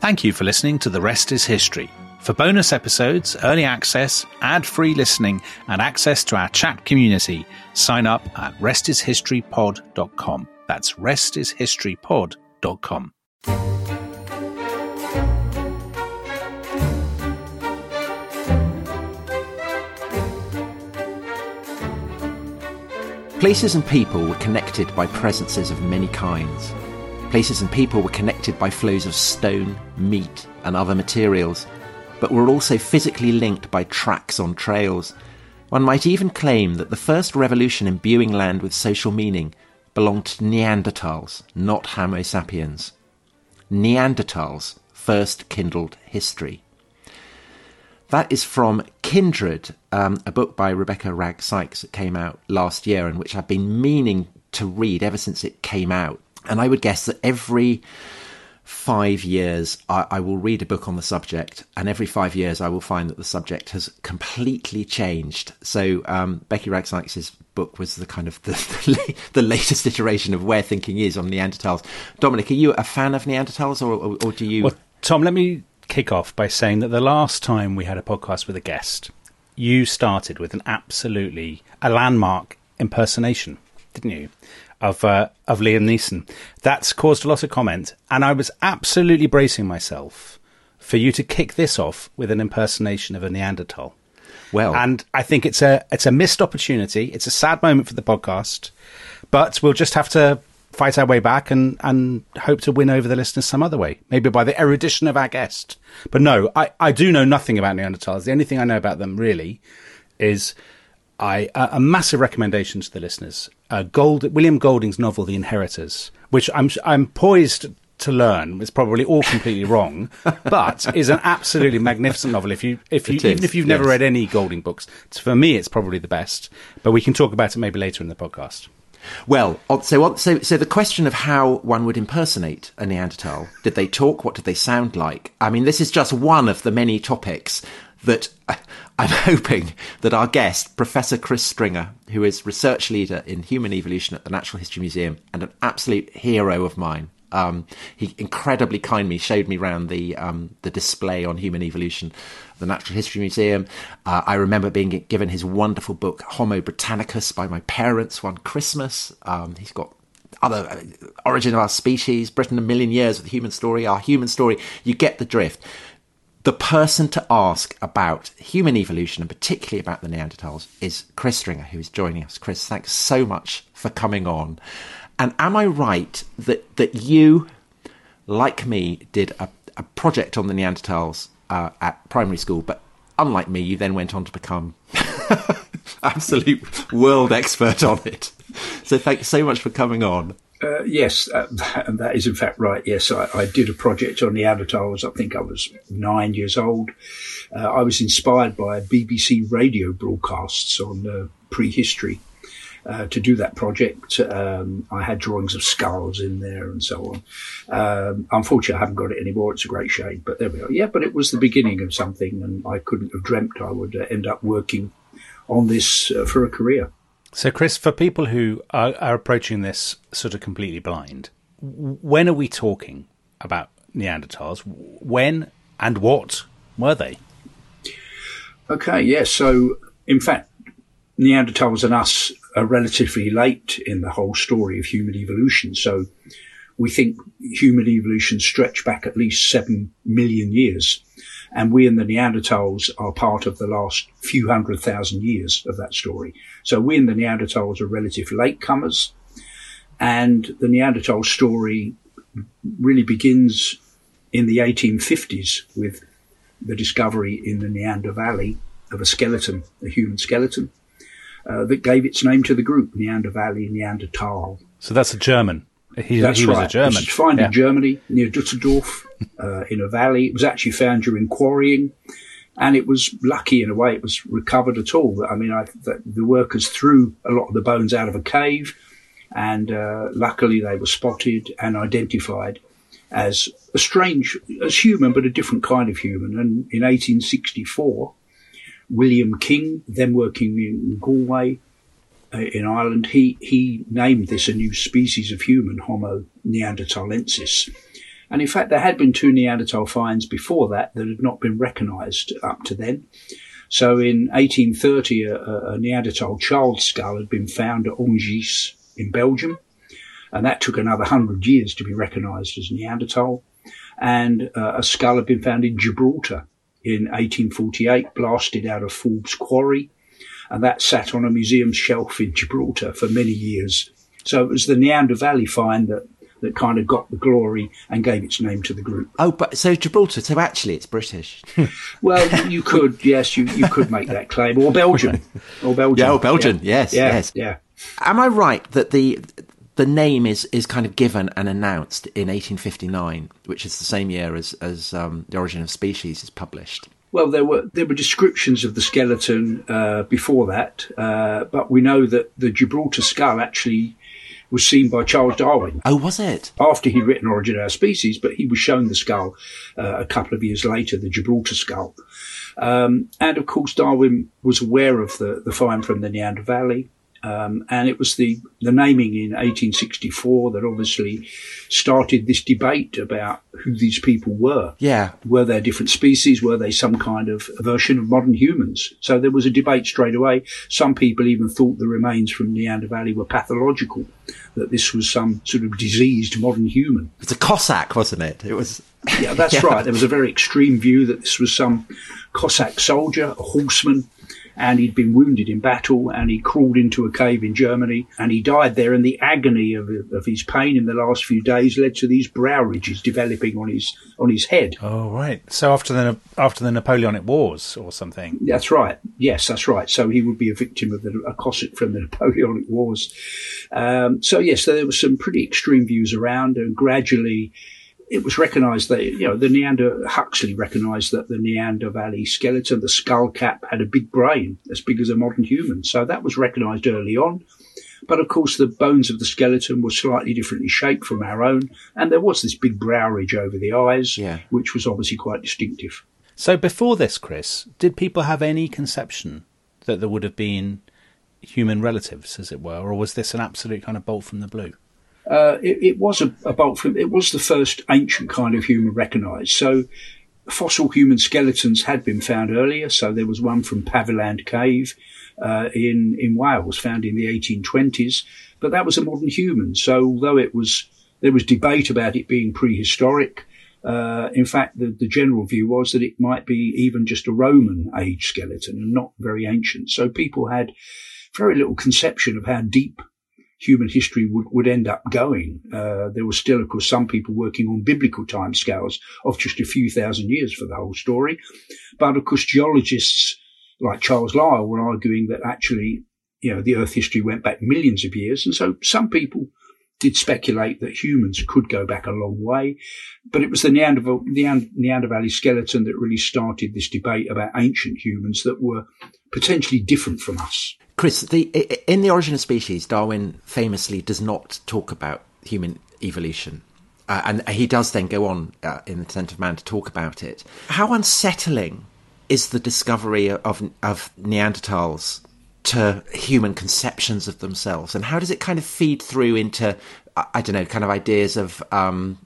Thank you for listening to The Rest is History. For bonus episodes, early access, ad free listening, and access to our chat community, sign up at restishistorypod.com. That's restishistorypod.com. Places and people were connected by presences of many kinds. Places and people were connected by flows of stone, meat, and other materials, but were also physically linked by tracks on trails. One might even claim that the first revolution imbuing land with social meaning belonged to Neanderthals, not Homo sapiens. Neanderthals first kindled history. That is from Kindred, um, a book by Rebecca Wragg Sykes that came out last year and which I've been meaning to read ever since it came out. And I would guess that every five years I, I, will read a book on the subject, and every five years I will find that the subject has completely changed. So um, Becky Wragg book was the kind of the, the, the, latest iteration of where thinking is on Neanderthals. Dominic, are you a fan of Neanderthals, or, or, or do you? Well, Tom, let me kick off by saying that the last time we had a podcast with a guest, you started with an absolutely a landmark impersonation, didn't you? Of uh, of Liam Neeson. That's caused a lot of comment, and I was absolutely bracing myself for you to kick this off with an impersonation of a Neanderthal. Well, and I think it's a it's a missed opportunity. It's a sad moment for the podcast, but we'll just have to fight our way back and, and hope to win over the listeners some other way, maybe by the erudition of our guest. But no, I, I do know nothing about Neanderthals. The only thing I know about them really is I a, a massive recommendation to the listeners. Uh, Gold, William Golding's novel, The Inheritors, which I'm I'm poised to learn is probably all completely wrong, but is an absolutely magnificent novel. If you, if you, even if you've never read any Golding books, for me, it's probably the best. But we can talk about it maybe later in the podcast. Well, so, so, so the question of how one would impersonate a Neanderthal, did they talk? What did they sound like? I mean, this is just one of the many topics that I'm hoping that our guest, Professor Chris Stringer, who is research leader in human evolution at the Natural History Museum and an absolute hero of mine, um, he incredibly kindly showed me around the um, the display on human evolution, the Natural History Museum. Uh, I remember being given his wonderful book Homo Britannicus by my parents one Christmas. Um, he's got other uh, origin of our species, Britain a million years of the human story, our human story. You get the drift. The person to ask about human evolution and particularly about the Neanderthals is Chris Stringer, who is joining us. Chris, thanks so much for coming on. And am I right that that you, like me, did a, a project on the Neanderthals uh, at primary school, but unlike me, you then went on to become absolute world expert on it. So thanks so much for coming on. Uh, yes, uh, and that is in fact right. Yes, I, I, did a project on the Neanderthals. I think I was nine years old. Uh, I was inspired by BBC radio broadcasts on uh, prehistory uh, to do that project. Um, I had drawings of skulls in there and so on. Um, unfortunately, I haven't got it anymore. It's a great shame, but there we are. Yeah, but it was the beginning of something, and I couldn't have dreamt I would uh, end up working on this for a career. So, Chris, for people who are, are approaching this sort of completely blind, when are we talking about Neanderthals? When and what were they? Okay, yes. Yeah, so, in fact, Neanderthals and us are relatively late in the whole story of human evolution. So we think human evolution stretched back at least seven million years. And we and the Neanderthals are part of the last few hundred thousand years of that story. So we and the Neanderthals are relative latecomers. And the Neanderthal story really begins in the 1850s with the discovery in the Neander Valley of a skeleton, a human skeleton uh, that gave its name to the group, Neander Valley Neanderthal. So that's a German. He, that's he was right. a German. It was found yeah. in Germany near Dusseldorf uh, in a valley. It was actually found during quarrying. And it was lucky in a way it was recovered at all. I mean, I, the, the workers threw a lot of the bones out of a cave, and uh, luckily they were spotted and identified as a strange, as human, but a different kind of human. And in 1864, William King, then working in Galway in Ireland, he, he named this a new species of human, Homo neanderthalensis. And in fact, there had been two Neanderthal finds before that that had not been recognised up to then. So in 1830, a, a Neanderthal child skull had been found at Engis in Belgium. And that took another hundred years to be recognised as Neanderthal. And uh, a skull had been found in Gibraltar in 1848, blasted out of Forbes Quarry. And that sat on a museum shelf in Gibraltar for many years. So it was the Neander Valley find that that kind of got the glory and gave its name to the group. Oh, but so Gibraltar, so actually it's British. well, you could, yes, you, you could make that claim, or Belgium, or Belgium. Yeah, or Belgium, yeah. yes, yeah, yes. Yeah. Am I right that the the name is, is kind of given and announced in 1859, which is the same year as, as um, The Origin of Species is published? Well, there were there were descriptions of the skeleton uh, before that, uh, but we know that the Gibraltar skull actually was seen by Charles Darwin. Oh, was it? After he'd written Origin of Our Species, but he was shown the skull uh, a couple of years later, the Gibraltar skull. Um, and of course, Darwin was aware of the, the find from the Neander Valley. Um, and it was the, the naming in 1864 that obviously started this debate about who these people were. Yeah. Were they different species? Were they some kind of version of modern humans? So there was a debate straight away. Some people even thought the remains from Neander Valley were pathological, that this was some sort of diseased modern human. It's a Cossack, wasn't it? It was. Yeah, that's yeah. right. There was a very extreme view that this was some Cossack soldier, a horseman, and he'd been wounded in battle and he crawled into a cave in Germany and he died there and the agony of, of his pain in the last few days led to these brow ridges developing on his on his head. Oh right. So after the after the Napoleonic Wars or something. That's right. Yes, that's right. So he would be a victim of the, a Cossack from the Napoleonic Wars. Um, so yes, so there were some pretty extreme views around and gradually it was recognised that you know the Neander Huxley recognised that the Neander Valley skeleton, the skull cap, had a big brain as big as a modern human. So that was recognised early on. But of course, the bones of the skeleton were slightly differently shaped from our own, and there was this big brow ridge over the eyes, yeah. which was obviously quite distinctive. So before this, Chris, did people have any conception that there would have been human relatives, as it were, or was this an absolute kind of bolt from the blue? Uh, it, it, was a, a bolt from, it was the first ancient kind of human recognised. So fossil human skeletons had been found earlier. So there was one from Paviland Cave uh, in in Wales, found in the 1820s. But that was a modern human. So although it was there was debate about it being prehistoric. Uh, in fact, the, the general view was that it might be even just a Roman age skeleton and not very ancient. So people had very little conception of how deep human history would, would end up going. Uh, there were still, of course, some people working on biblical timescales of just a few thousand years for the whole story. But of course, geologists like Charles Lyell were arguing that actually, you know, the Earth history went back millions of years. And so some people did speculate that humans could go back a long way, but it was the Neander, Neander Valley skeleton that really started this debate about ancient humans that were potentially different from us. Chris, the, in the Origin of Species, Darwin famously does not talk about human evolution. Uh, and he does then go on uh, in the Descent of Man to talk about it. How unsettling is the discovery of, of Neanderthals to human conceptions of themselves, and how does it kind of feed through into, I don't know, kind of ideas of um,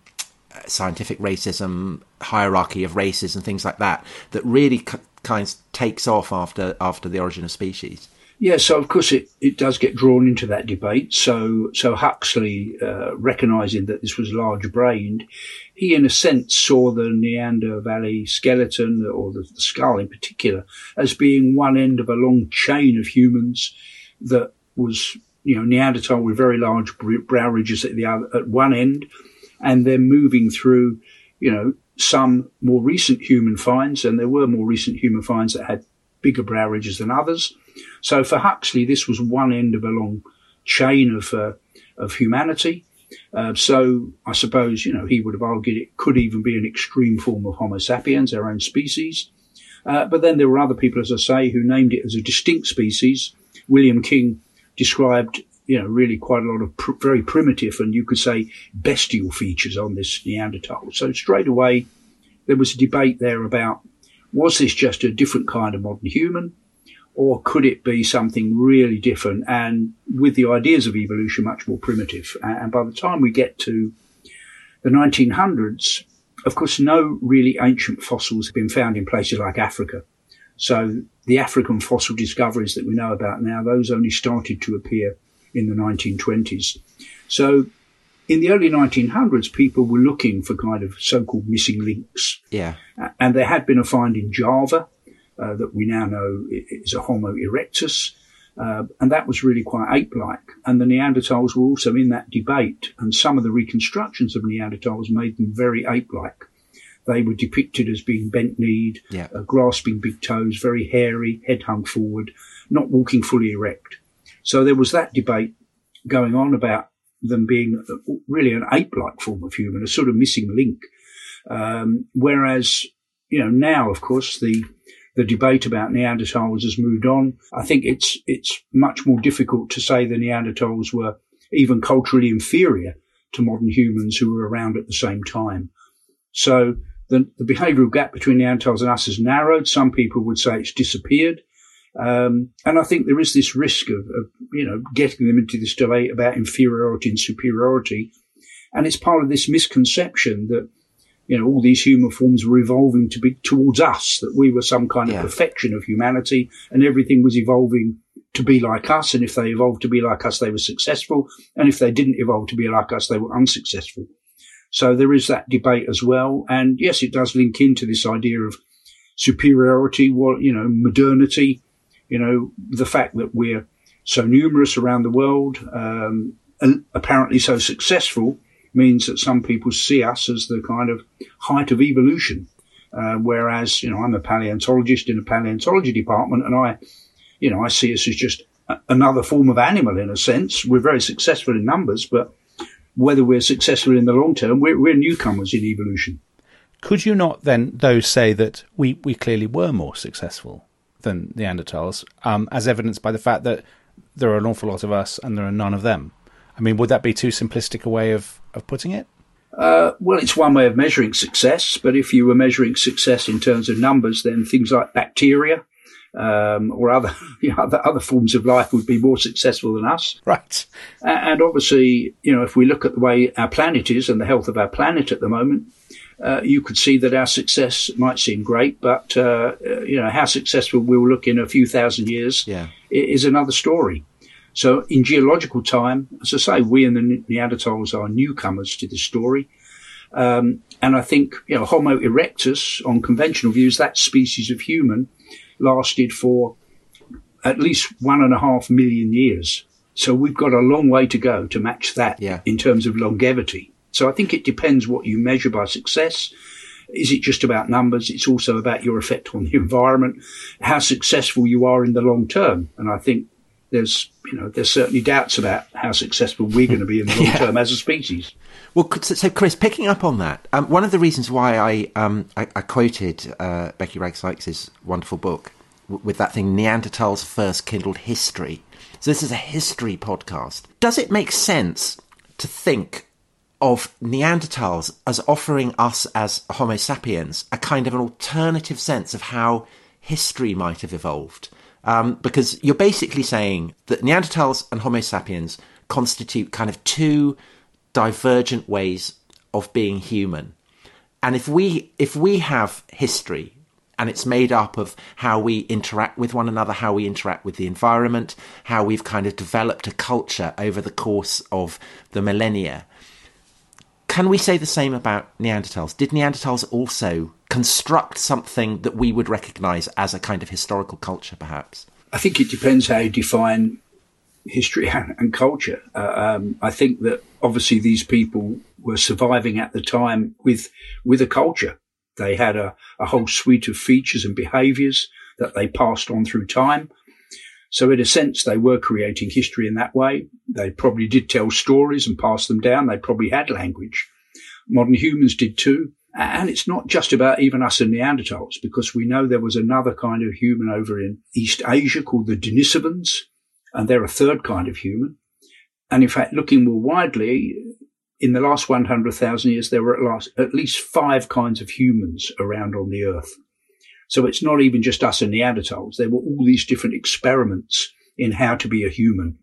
scientific racism, hierarchy of races, and things like that that really kind of takes off after after the Origin of Species? Yeah, so of course it, it does get drawn into that debate. So so Huxley, uh, recognizing that this was large brained, he in a sense saw the Neander Valley skeleton or the, the, skull in particular as being one end of a long chain of humans that was you know Neanderthal with very large brow ridges at the other, at one end, and then moving through you know some more recent human finds, and there were more recent human finds that had bigger brow ridges than others so for Huxley, this was one end of a long chain of uh, of humanity. Uh, so I suppose you know he would have argued it could even be an extreme form of Homo sapiens, our own species. Uh, but then there were other people, as I say, who named it as a distinct species. William King described, you know, really quite a lot of pr- very primitive and you could say bestial features on this Neanderthal. So straight away, there was a debate there about was this just a different kind of modern human? Or could it be something really different and with the ideas of evolution much more primitive? And by the time we get to the 1900s, of course, no really ancient fossils have been found in places like Africa. So the African fossil discoveries that we know about now, those only started to appear in the 1920s. So in the early 1900s, people were looking for kind of so-called missing links. Yeah. And there had been a find in Java uh, that we now know is a Homo erectus. Uh, and that was really quite ape-like. And the Neanderthals were also in that debate. And some of the reconstructions of Neanderthals made them very ape-like. They were depicted as being bent-kneed, yeah. uh, grasping big toes, very hairy, head hung forward, not walking fully erect. So there was that debate going on about them being really an ape-like form of human, a sort of missing link. Um, whereas, you know, now, of course, the the debate about Neanderthals has moved on. I think it's it's much more difficult to say the Neanderthals were even culturally inferior to modern humans who were around at the same time. So the, the behavioural gap between Neanderthals and us has narrowed. Some people would say it's disappeared. Um, and I think there is this risk of, of, you know, getting them into this debate about inferiority and superiority. And it's part of this misconception that, you know, all these human forms were evolving to be towards us, that we were some kind of Yeah. perfection of humanity and everything was evolving to be like us. And if they evolved to be like us, they were successful. And if they didn't evolve to be like us, they were unsuccessful. So there is that debate as well. And yes, it does link into this idea of superiority, what, you know, modernity, you know, the fact that we're so numerous around the world, um, and apparently so successful means that some people see us as the kind of height of evolution. Uh, whereas, you know, I'm a paleontologist in a paleontology department and I, you know, I see us as just another form of animal in a sense. We're very successful in numbers, but whether we're successful in the long term, we're, we're newcomers in evolution. Could you not then, though, say that we, we clearly were more successful than Neanderthals, um, as evidenced by the fact that there are an awful lot of us and there are none of them? I mean, would that be too simplistic a way of, of putting it? Uh, well, it's one way of measuring success, but if you were measuring success in terms of numbers, then things like bacteria um, or other, you know, other other forms of life would be more successful than us. Right. And obviously, you know, if we look at the way our planet is and the health of our planet at the moment, uh, you could see that our success might seem great, but uh, uh, you know how successful we'll look in a few thousand years Yeah. is another story. So, in geological time, as I say, we and the Neanderthals are newcomers to the story. Um, and I think, you know, Homo erectus, on conventional views, that species of human lasted for at least one and a half million years. So we've got a long way to go to match that Yeah. in terms of longevity. So I think it depends what you measure by success. Is it just about numbers? It's also about your effect on the environment, how successful you are in the long term. And I think there's, you know, there's certainly doubts about how successful we're going to be in the long Yeah. term as a species. Well, so, Chris, picking up on that, um, one of the reasons why I um, I, I quoted uh, Becky Wragg Sykes' wonderful book w- with that thing, Neanderthals First Kindled History. So this is a history podcast. Does it make sense to think of Neanderthals as offering us as Homo sapiens a kind of an alternative sense of how history might have evolved? Um, because you're basically saying that Neanderthals and Homo sapiens constitute kind of two divergent ways of being human. And if we if we have history and it's made up of how we interact with one another, how we interact with the environment, how we've kind of developed a culture over the course of the millennia, can we say the same about Neanderthals? Did Neanderthals also construct something that we would recognize as a kind of historical culture, perhaps? I think it depends how you define history and, culture. Uh, um, I think that obviously these people were surviving at the time with with a culture. They had a, a whole suite of features and behaviours that they passed on through time. So in a sense, they were creating history in that way. They probably did tell stories and pass them down. They probably had language. Modern humans did too. And it's not just about even us and Neanderthals, because we know there was another kind of human over in East Asia called the Denisovans, and they're a third kind of human. And in fact, looking more widely, in the last 100,000 years, there were at, at least five kinds of humans around on the earth. So it's not even just us and Neanderthals. There were all these different experiments in how to be a human.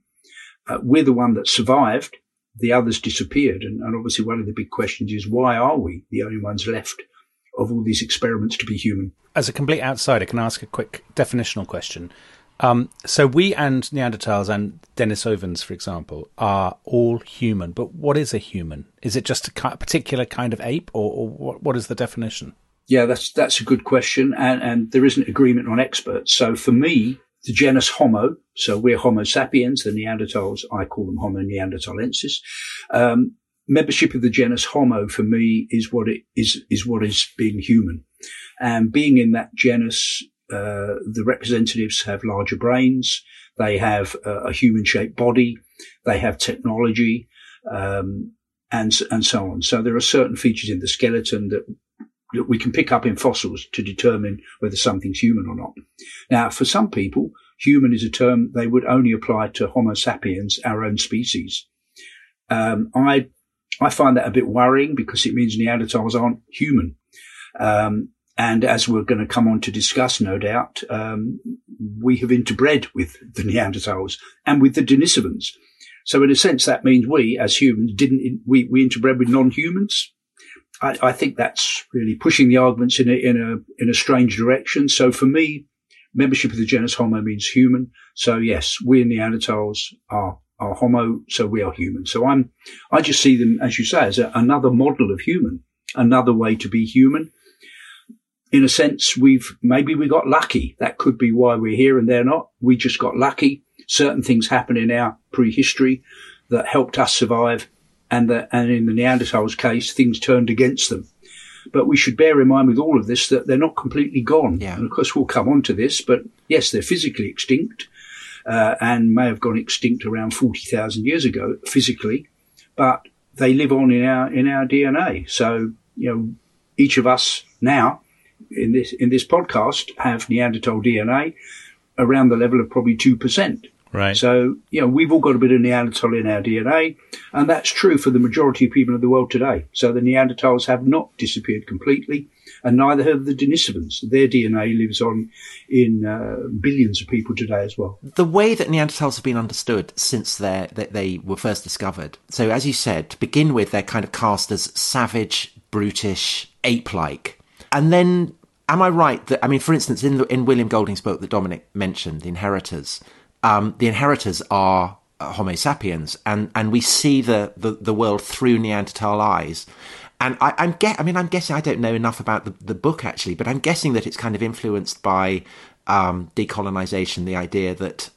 Uh, we're the one that survived. the others disappeared. And, and obviously one of the big questions is why are we the only ones left of all these experiments to be human? As a complete outsider, can I ask a quick definitional question? Um, so we and Neanderthals and Denisovans, for example, are all human. But what is a human? Is it just a particular kind of ape, or, or what, what is the definition? Yeah, that's that's a good question, and, and there isn't agreement on experts. So for me, the genus Homo, so we're Homo sapiens, the Neanderthals, I call them Homo neanderthalensis. Um, membership of the genus Homo for me is what it is is what is being human, and being in that genus uh, the representatives have larger brains. They have a, a human shaped body. They have technology, um, and, and so on. So there are certain features in the skeleton that, that we can pick up in fossils to determine whether something's human or not. Now, for some people, human is a term they would only apply to Homo sapiens, our own species. Um, I I find that a bit worrying because it means Neanderthals aren't human. Um, and as we're going to come on to discuss, no doubt, um, we have interbred with the Neanderthals and with the Denisovans. So in a sense, that means we as humans didn't, we, we interbred with non-humans. I, I, think that's really pushing the arguments in a, in a, in a strange direction. So for me, membership of the genus Homo means human. So yes, we in Neanderthals are, are Homo. So we are human. So I'm, I just see them, as you say, as a, another model of human, another way to be human in a sense, we've maybe we got lucky. That could be why we're here and they're not. We just got lucky. Certain things happened in our prehistory that helped us survive, and that and in the Neanderthals' case, things turned against them. But we should bear in mind with all of this that they're not completely gone. Yeah. And of course, we'll come on to this. But yes, they're physically extinct, uh, and may have gone extinct around forty thousand years ago physically, but they live on in our in our DNA. So you know, each of us now in this in this podcast have Neanderthal DNA around the level of probably two percent. Right. So you know we've all got a bit of Neanderthal in our DNA, and that's true for the majority of people in the world today. So the Neanderthals have not disappeared completely, and neither have the Denisovans. Their DNA lives on in uh, billions of people today as well. The way that Neanderthals have been understood since that they were first discovered. So as you said, to begin with, they're kind of cast as savage, brutish, ape-like and then, am I right that I mean, for instance, in the, in William Golding's book that Dominic mentioned, The Inheritors, um, the Inheritors are uh, Homo sapiens, and and we see the, the, the world through Neanderthal eyes. And I, am get, I mean, I'm guessing I don't know enough about the, the book actually, but I'm guessing that it's kind of influenced by um, decolonization, the idea that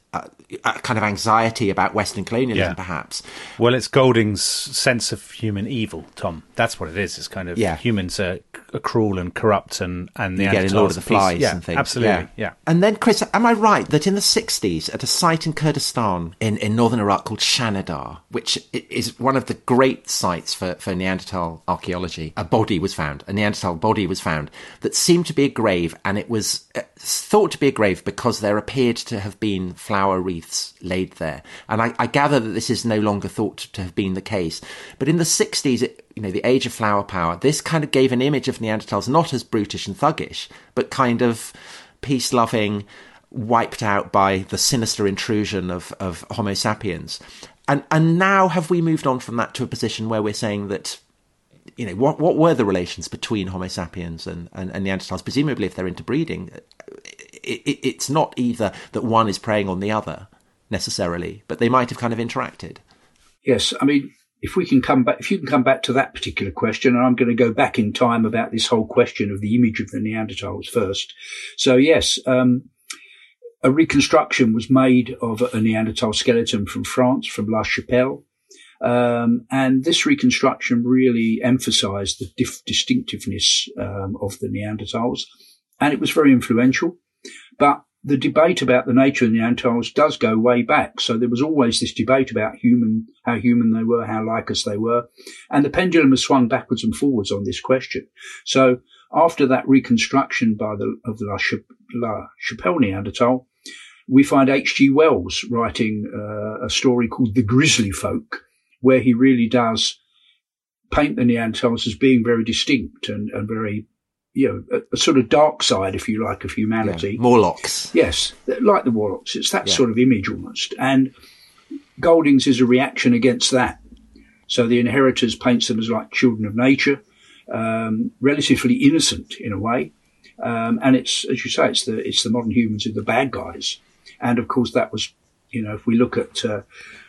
a kind of anxiety about Western colonialism, yeah. perhaps. Well, it's Golding's sense of human evil, Tom. That's what it is. It's kind of yeah. humans are, are cruel and corrupt, and and the you get in Lord of the Flies yeah, and things. Absolutely, yeah. yeah. And then, Chris, am I right that in the '60s, at a site in Kurdistan in, in northern Iraq called Shanidar, which is one of the great sites for, for Neanderthal archaeology, a body was found, a Neanderthal body was found that seemed to be a grave, and it was uh, thought to be a grave because there appeared to have been flower wreaths laid there. And I, I, gather that this is no longer thought to have been the case. But in the 60s, it, you know, the age of flower power, this kind of gave an image of Neanderthals not as brutish and thuggish, but kind of peace loving, wiped out by the sinister intrusion of, of Homo sapiens. And, and now have we moved on from that to a position where we're saying that you know, what what were the relations between Homo sapiens and, and, and Neanderthals? Presumably, if they're interbreeding, it, it, it's not either that one is preying on the other, necessarily, but they might have kind of interacted. Yes, I mean, if we can come back, if you can come back to that particular question, and I'm going to go back in time about this whole question of the image of the Neanderthals first. So yes, um, a reconstruction was made of a Neanderthal skeleton from France, from La Chapelle. Um, and this reconstruction really emphasized the dif- distinctiveness um, of the Neanderthals, and it was very influential. But the debate about the nature of the Neanderthals does go way back. So there was always this debate about human, how human they were, how like us they were. And the pendulum has swung backwards and forwards on this question. So after that reconstruction by the, of the La, La Chapelle Neanderthal, we find H.G. Wells writing uh, a story called The Grisly Folk, where he really does paint the Neanderthals as being very distinct and, and very you know, a, a, sort of dark side, if you like, of humanity. Yeah. Morlocks. Yes, like the Morlocks. It's that yeah. sort of image almost. And Golding's is a reaction against that. So the inheritors paints them as like children of nature, um, relatively innocent in a way. Um, and it's, as you say, it's the, it's the modern humans who are the bad guys. And of course, that was, you know, if we look at, uh,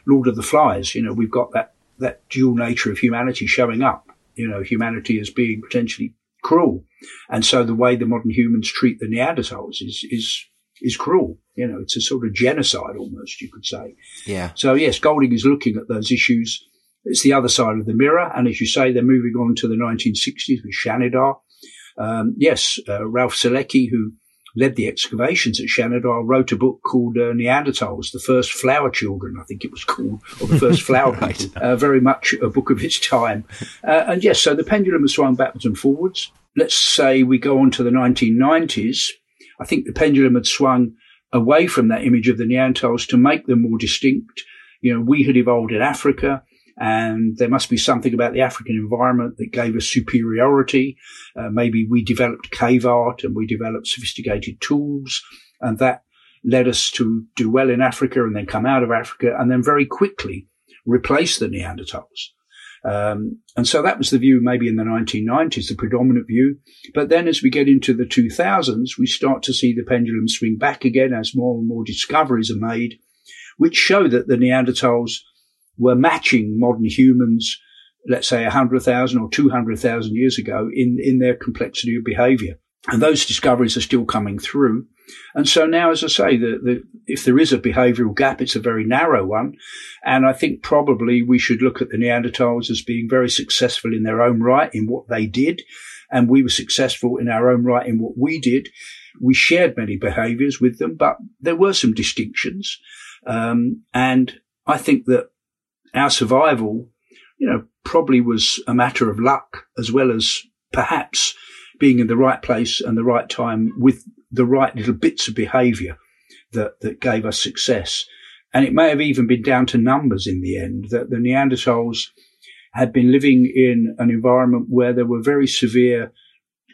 Lord of the Flies, you know, we've got that, that dual nature of humanity showing up, you know, humanity as being potentially cruel. And so the way the modern humans treat the Neanderthals is, is, is cruel. You know, it's a sort of genocide almost, you could say. Yeah. So yes, Golding is looking at those issues. It's the other side of the mirror. And as you say, they're moving on to the 1960s with Shanidar. Um, yes, uh, Ralph Solecki, who led the excavations at Shanidar, wrote a book called uh, Neanderthals, the first flower children, I think it was called, or the first flower right. uh, very much a book of its time. Uh, and yes, so the pendulum has swung backwards and forwards. Let's say we go on to the 1990s. I think the pendulum had swung away from that image of the Neanderthals to make them more distinct. You know, we had evolved in Africa and there must be something about the African environment that gave us superiority. Uh, maybe we developed cave art and we developed sophisticated tools and that led us to do well in Africa and then come out of Africa and then very quickly replace the Neanderthals. Um, and so that was the view maybe in the 1990s, the predominant view. But then as we get into the 2000s, we start to see the pendulum swing back again as more and more discoveries are made, which show that the Neanderthals were matching modern humans, let's say 100,000 or 200,000 years ago in, in their complexity of behavior. And those discoveries are still coming through. And so now, as I say, the, the, if there is a behavioral gap, it's a very narrow one. And I think probably we should look at the Neanderthals as being very successful in their own right in what they did. And we were successful in our own right in what we did. We shared many behaviors with them, but there were some distinctions. Um, and I think that our survival, you know, probably was a matter of luck as well as perhaps being in the right place and the right time with the right little bits of behavior that, that gave us success. And it may have even been down to numbers in the end that the Neanderthals had been living in an environment where there were very severe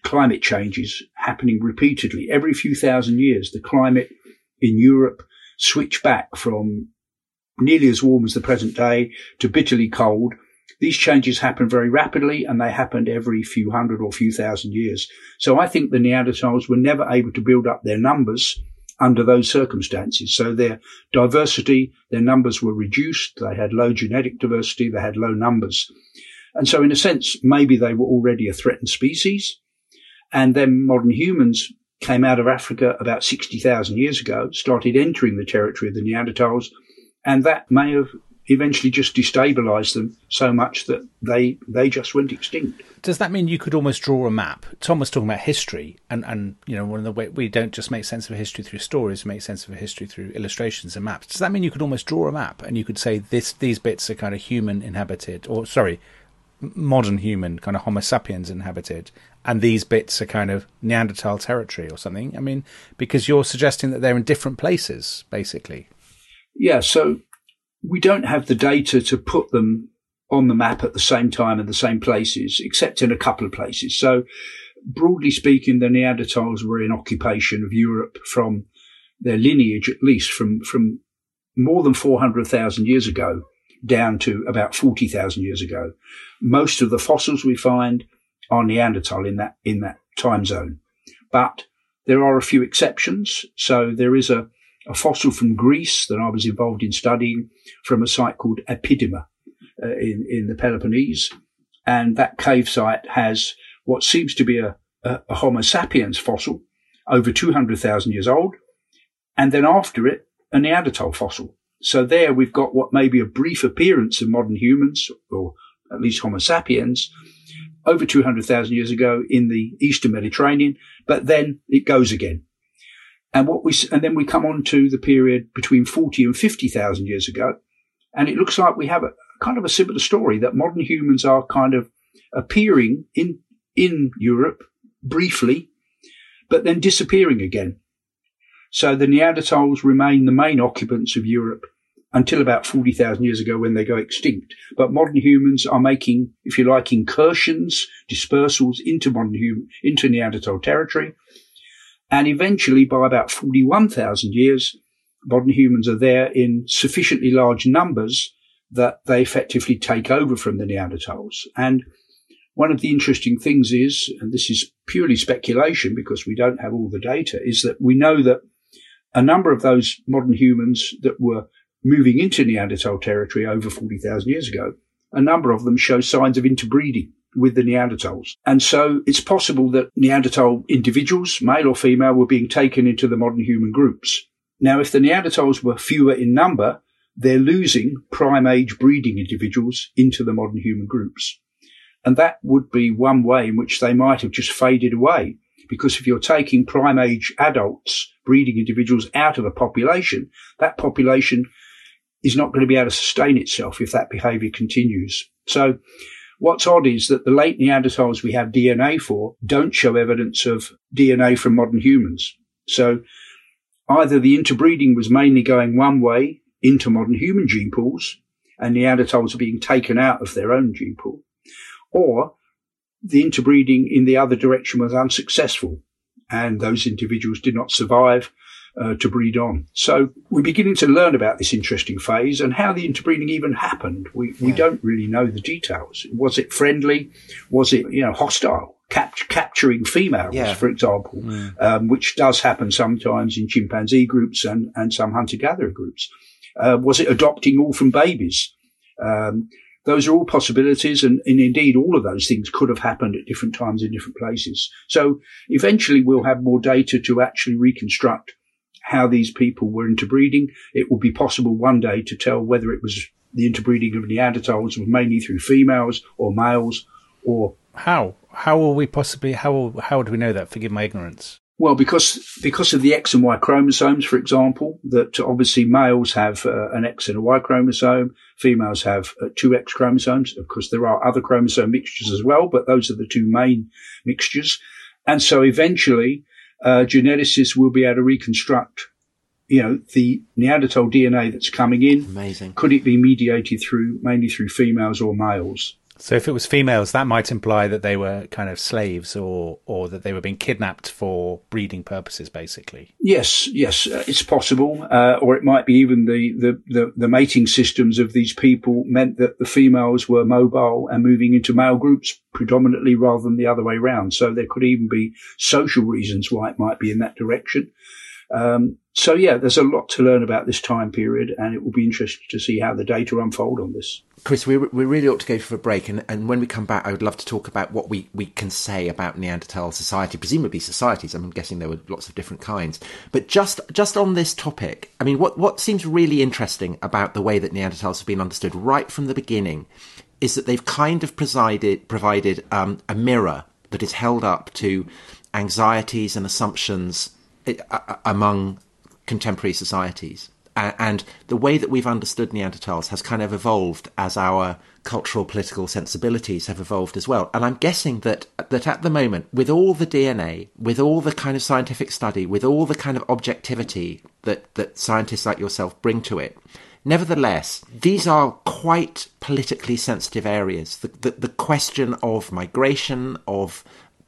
climate changes happening repeatedly. Every few thousand years, the climate in Europe switched back from nearly as warm as the present day to bitterly cold. These changes happen very rapidly and they happened every few hundred or few thousand years. So I think the Neanderthals were never able to build up their numbers under those circumstances. So their diversity, their numbers were reduced. They had low genetic diversity. They had low numbers. And so in a sense, maybe they were already a threatened species. And then modern humans came out of Africa about 60,000 years ago, started entering the territory of the Neanderthals and that may have eventually just destabilized them so much that they they just went extinct. Does that mean you could almost draw a map? Tom was talking about history, and and you know one of the way we don't just make sense of history through stories, we make sense of history through illustrations and maps. Does that mean you could almost draw a map and you could say this these bits are kind of human inhabited, or sorry, modern human kind of Homo sapiens inhabited, and these bits are kind of Neanderthal territory or something? I mean, because you're suggesting that they're in different places, basically. Yeah, so we don't have the data to put them on the map at the same time in the same places, except in a couple of places. So, broadly speaking, the Neanderthals were in occupation of Europe from their lineage, at least from, from more than 400,000 years ago down to about 40,000 years ago. Most of the fossils we find are Neanderthal in that, in that time zone. But there are a few exceptions. So there is a, a fossil from Greece that I was involved in studying from a site called Apidima uh, in, in the Peloponnese. And that cave site has what seems to be a, a, a Homo sapiens fossil over 200,000 years old. And then after it, a Neanderthal fossil. So there we've got what may be a brief appearance of modern humans, or at least Homo sapiens, over 200,000 years ago in the Eastern Mediterranean, but then it goes again. And what we, and then we come on to the period between 40 and 50,000 years ago. And it looks like we have a kind of a similar story that modern humans are kind of appearing in, in Europe briefly, but then disappearing again. So the Neanderthals remain the main occupants of Europe until about 40,000 years ago when they go extinct. But modern humans are making, if you like, incursions, dispersals into modern into Neanderthal territory. And eventually, by about 41,000 years, modern humans are there in sufficiently large numbers that they effectively take over from the Neanderthals. And one of the interesting things is, and this is purely speculation because we don't have all the data, is that we know that a number of those modern humans that were moving into Neanderthal territory over 40,000 years ago, a number of them show signs of interbreeding with the Neanderthals. And so it's possible that Neanderthal individuals, male or female, were being taken into the modern human groups. Now, if the Neanderthals were fewer in number, they're losing prime age breeding individuals into the modern human groups. And that would be one way in which they might have just faded away. Because if you're taking prime age adults, breeding individuals out of a population, that population is not going to be able to sustain itself if that behavior continues. So what's odd is that the late Neanderthals we have DNA for don't show evidence of DNA from modern humans. So either the interbreeding was mainly going one way into modern human gene pools and Neanderthals are being taken out of their own gene pool, or the interbreeding in the other direction was unsuccessful and those individuals did not survive uh, to breed on. So we're beginning to learn about this interesting phase and how the interbreeding even happened. We, we don't really know the details. Was it friendly? Was it, you know, hostile? Cap- capturing females, yeah. for example, mm. um, which does happen sometimes in chimpanzee groups and, and some hunter-gatherer groups. Uh, was it adopting orphan babies? Um, those are all possibilities, and, and, indeed all of those things could have happened at different times in different places. So eventually we'll have more data to actually reconstruct how these people were interbreeding. It will be possible one day to tell whether it was the interbreeding of Neanderthals was mainly through females or males or how how will we possibly how how would we know that? Forgive my ignorance. Well, because because of the X and Y chromosomes, for example, that obviously males have uh, an X and a Y chromosome, females have uh, two X chromosomes. Of course, there are other chromosome mixtures as well, but those are the two main mixtures. And so eventually, uh, geneticists will be able to reconstruct, you know, the Neanderthal DNA that's coming in. Amazing. Could it be mediated through mainly through females or males? So if it was females, that might imply that they were kind of slaves or or that they were being kidnapped for breeding purposes, basically. Yes, yes, uh, it's possible. Uh, or it might be even the, the, the, the, mating systems of these people meant that the females were mobile and moving into male groups predominantly rather than the other way around. So there could even be social reasons why it might be in that direction. Um, so yeah, there's a lot to learn about this time period and it will be interesting to see how the data unfold on this. Chris, we, we really ought to go for a break, and, and when we come back, I would love to talk about what we, we can say about Neanderthal society, presumably societies. I'm guessing there were lots of different kinds. But just just on this topic, I mean, what, what seems really interesting about the way that Neanderthals have been understood right from the beginning is that they've kind of presided, provided um, a mirror that is held up to anxieties and assumptions eh, among contemporary societies and the way that we've understood Neanderthals has kind of evolved as our cultural political sensibilities have evolved as well. And I'm guessing that that at the moment, with all the DNA, with all the kind of scientific study, with all the kind of objectivity that, that scientists like yourself bring to it, nevertheless, these are quite politically sensitive areas. The, the, the question of migration, of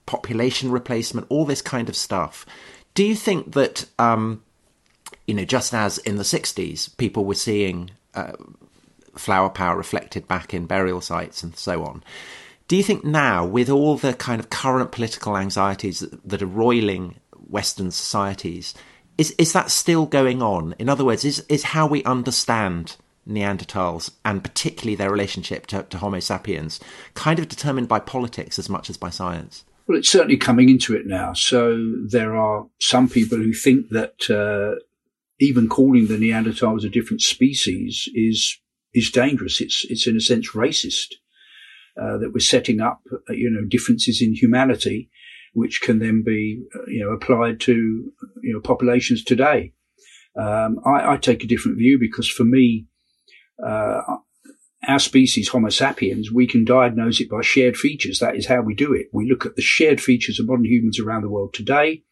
population replacement, all this kind of stuff. Do you think that um, you know, just as in the 60s, people were seeing uh, flower power reflected back in burial sites and so on. Do you think now, with all the kind of current political anxieties that, that are roiling Western societies, is is that still going on? In other words, is is how we understand Neanderthals and particularly their relationship to, to Homo sapiens kind of determined by politics as much as by science? Well, it's certainly coming into it now. So there are some people who think that uh, even calling the Neanderthals a different species is is dangerous. It's it's in a sense racist uh, that we're setting up uh, you know differences in humanity, which can then be uh, you know applied to you know populations today. Um, I, I, take a different view because for me, uh, our species, Homo sapiens, we can diagnose it by shared features. That is how we do it. We look at the shared features of modern humans around the world today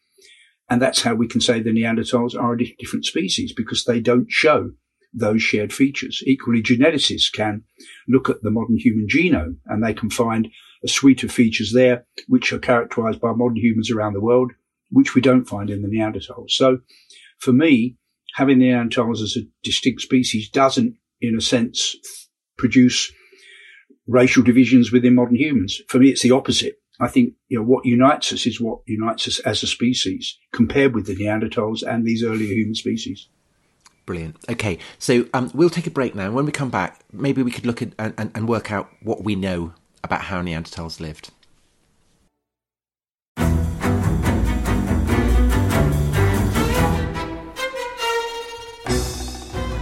and that's how we can say the Neanderthals are a different species because they don't show those shared features. Equally, geneticists can look at the modern human genome and they can find a suite of features there which are characterized by modern humans around the world, which we don't find in the Neanderthals. So for me, having the Neanderthals as a distinct species doesn't, in a sense, produce racial divisions within modern humans. For me, it's the opposite. I think you know what unites us is what unites us as a species compared with the Neanderthals and these earlier human species. Brilliant. Okay, so um, we'll take a break now. When we come back, maybe we could look at and, and work out what we know about how Neanderthals lived.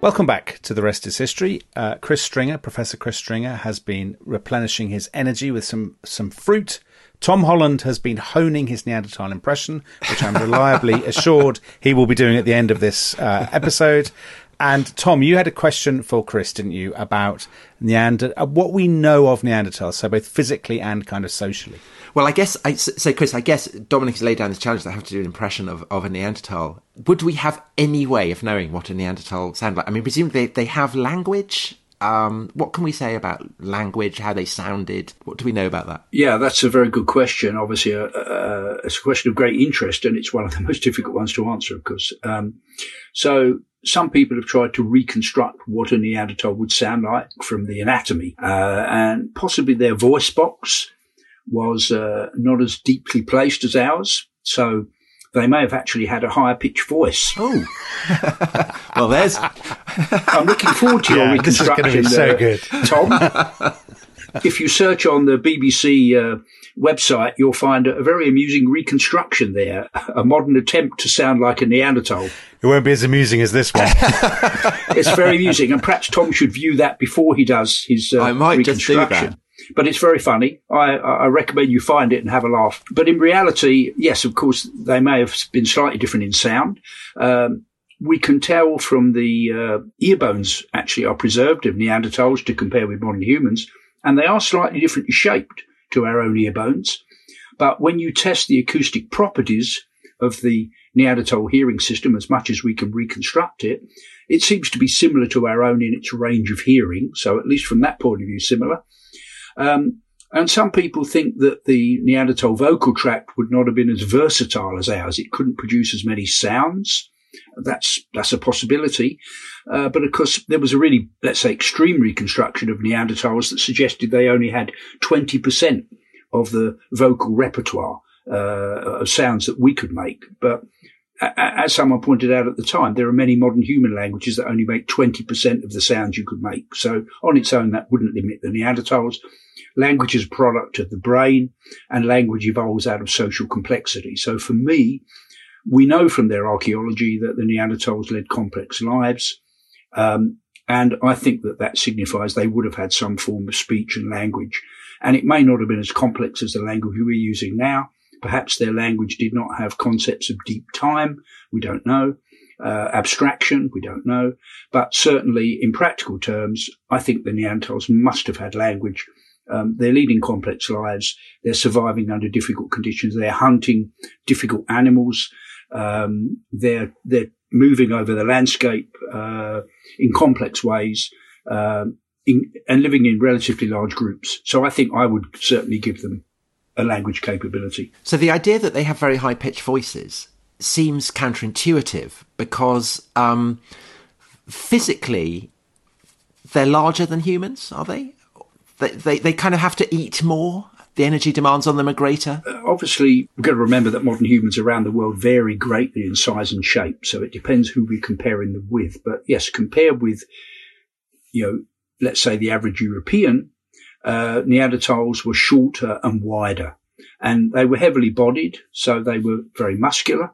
Welcome back to The Rest is History. Uh, Chris Stringer, Professor Chris Stringer, has been replenishing his energy with some, some fruit. Tom Holland has been honing his Neanderthal impression, which I'm reliably assured he will be doing at the end of this uh, episode. And Tom, you had a question for Chris, didn't you, about Neander- uh, what we know of Neanderthals, so both physically and kind of socially. Well, I guess, I, so Chris, I guess Dominic has laid down this challenge that I have to do an impression of, of a Neanderthal. Would we have any way of knowing what a Neanderthal sound like? I mean, presumably they, they have language. Um, what can we say about language, how they sounded? What do we know about that? Yeah, that's a very good question. Obviously, uh, uh, it's a question of great interest, and it's one of the most difficult ones to answer, of course. Um, so, some people have tried to reconstruct what a Neanderthal would sound like from the anatomy, uh, and possibly their voice box was uh, not as deeply placed as ours. So they may have actually had a higher pitched voice. Oh, well, there's. I'm looking forward to your Yeah, this is reconstruction, be so uh, good. Tom. if you search on the BBC uh, website, you'll find a very amusing reconstruction there, a modern attempt to sound like a Neanderthal. It won't be as amusing as this one. It's very amusing, and perhaps Tom should view that before he does his uh, I might just do that. But it's very funny. I, I recommend you find it and have a laugh. But in reality, yes, of course, they may have been slightly different in sound. Um, we can tell from the uh, ear bones actually are preserved of Neanderthals to compare with modern humans, and they are slightly differently shaped to our own ear bones. But when you test the acoustic properties of the Neanderthal hearing system, as much as we can reconstruct it, it seems to be similar to our own in its range of hearing. So at least from that point of view, similar. Um, and some people think that the Neanderthal vocal tract would not have been as versatile as ours. It couldn't produce as many sounds. That's that's a possibility. Uh, but of course, there was a really, let's say, extreme reconstruction of Neanderthals that suggested they only had 20% of the vocal repertoire uh, of sounds that we could make. But as someone pointed out at the time, there are many modern human languages that only make 20% of the sounds you could make. So on its own, that wouldn't limit the Neanderthals. Language is a product of the brain and language evolves out of social complexity. So for me, we know from their archaeology that the Neanderthals led complex lives. Um, And I think that that signifies they would have had some form of speech and language. And it may not have been as complex as the language we're using now. Perhaps their language did not have concepts of deep time. We don't know. Uh, abstraction, we don't know. But certainly in practical terms, I think the Neanderthals must have had language. Um, they're leading complex lives. They're surviving under difficult conditions. They're hunting difficult animals. Um, they're, they're moving over the landscape, uh, in complex ways. Um, in, and living in relatively large groups. So I think I would certainly give them a language capability. So the idea that they have very high pitched voices seems counterintuitive because um, physically they're larger than humans, are they? They, they? they kind of have to eat more. The energy demands on them are greater. Uh, obviously, we've got to remember that modern humans around the world vary greatly in size and shape. So it depends who we're comparing them with. But yes, compared with, you know, let's say the average European, uh, Neanderthals were shorter and wider and they were heavily bodied. So they were very muscular,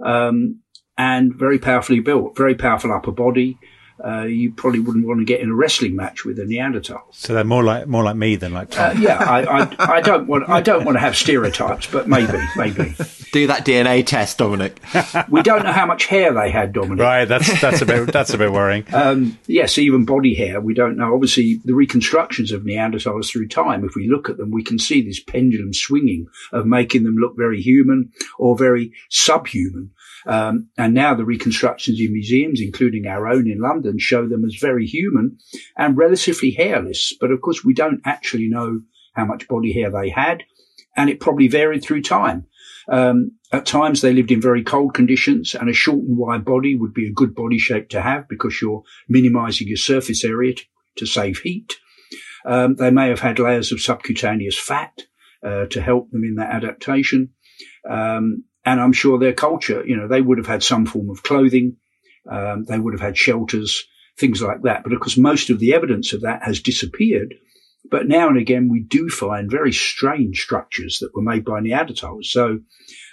um, and very powerfully built, very powerful upper body, uh, you probably wouldn't want to get in a wrestling match with a Neanderthal. So they're more like more like me than like Tom. Uh, yeah, I, I, I, don't want I don't want to have stereotypes, but maybe maybe do that DNA test, Dominic. we don't know how much hair they had, Dominic. Right, that's that's a bit that's a bit worrying. Um, yes, even body hair, we don't know. Obviously, the reconstructions of Neanderthals through time, if we look at them, we can see this pendulum swinging of making them look very human or very subhuman. Um, and now the reconstructions in museums, including our own in London, show them as very human and relatively hairless. But of course, we don't actually know how much body hair they had, and it probably varied through time. Um, at times they lived in very cold conditions and a short and wide body would be a good body shape to have because you're minimizing your surface area to, to save heat. Um, they may have had layers of subcutaneous fat uh, to help them in that adaptation. Um, and I'm sure their culture, you know, they would have had some form of clothing. Um, they would have had shelters, things like that. But of course, most of the evidence of that has disappeared. But now and again, we do find very strange structures that were made by Neanderthals. So,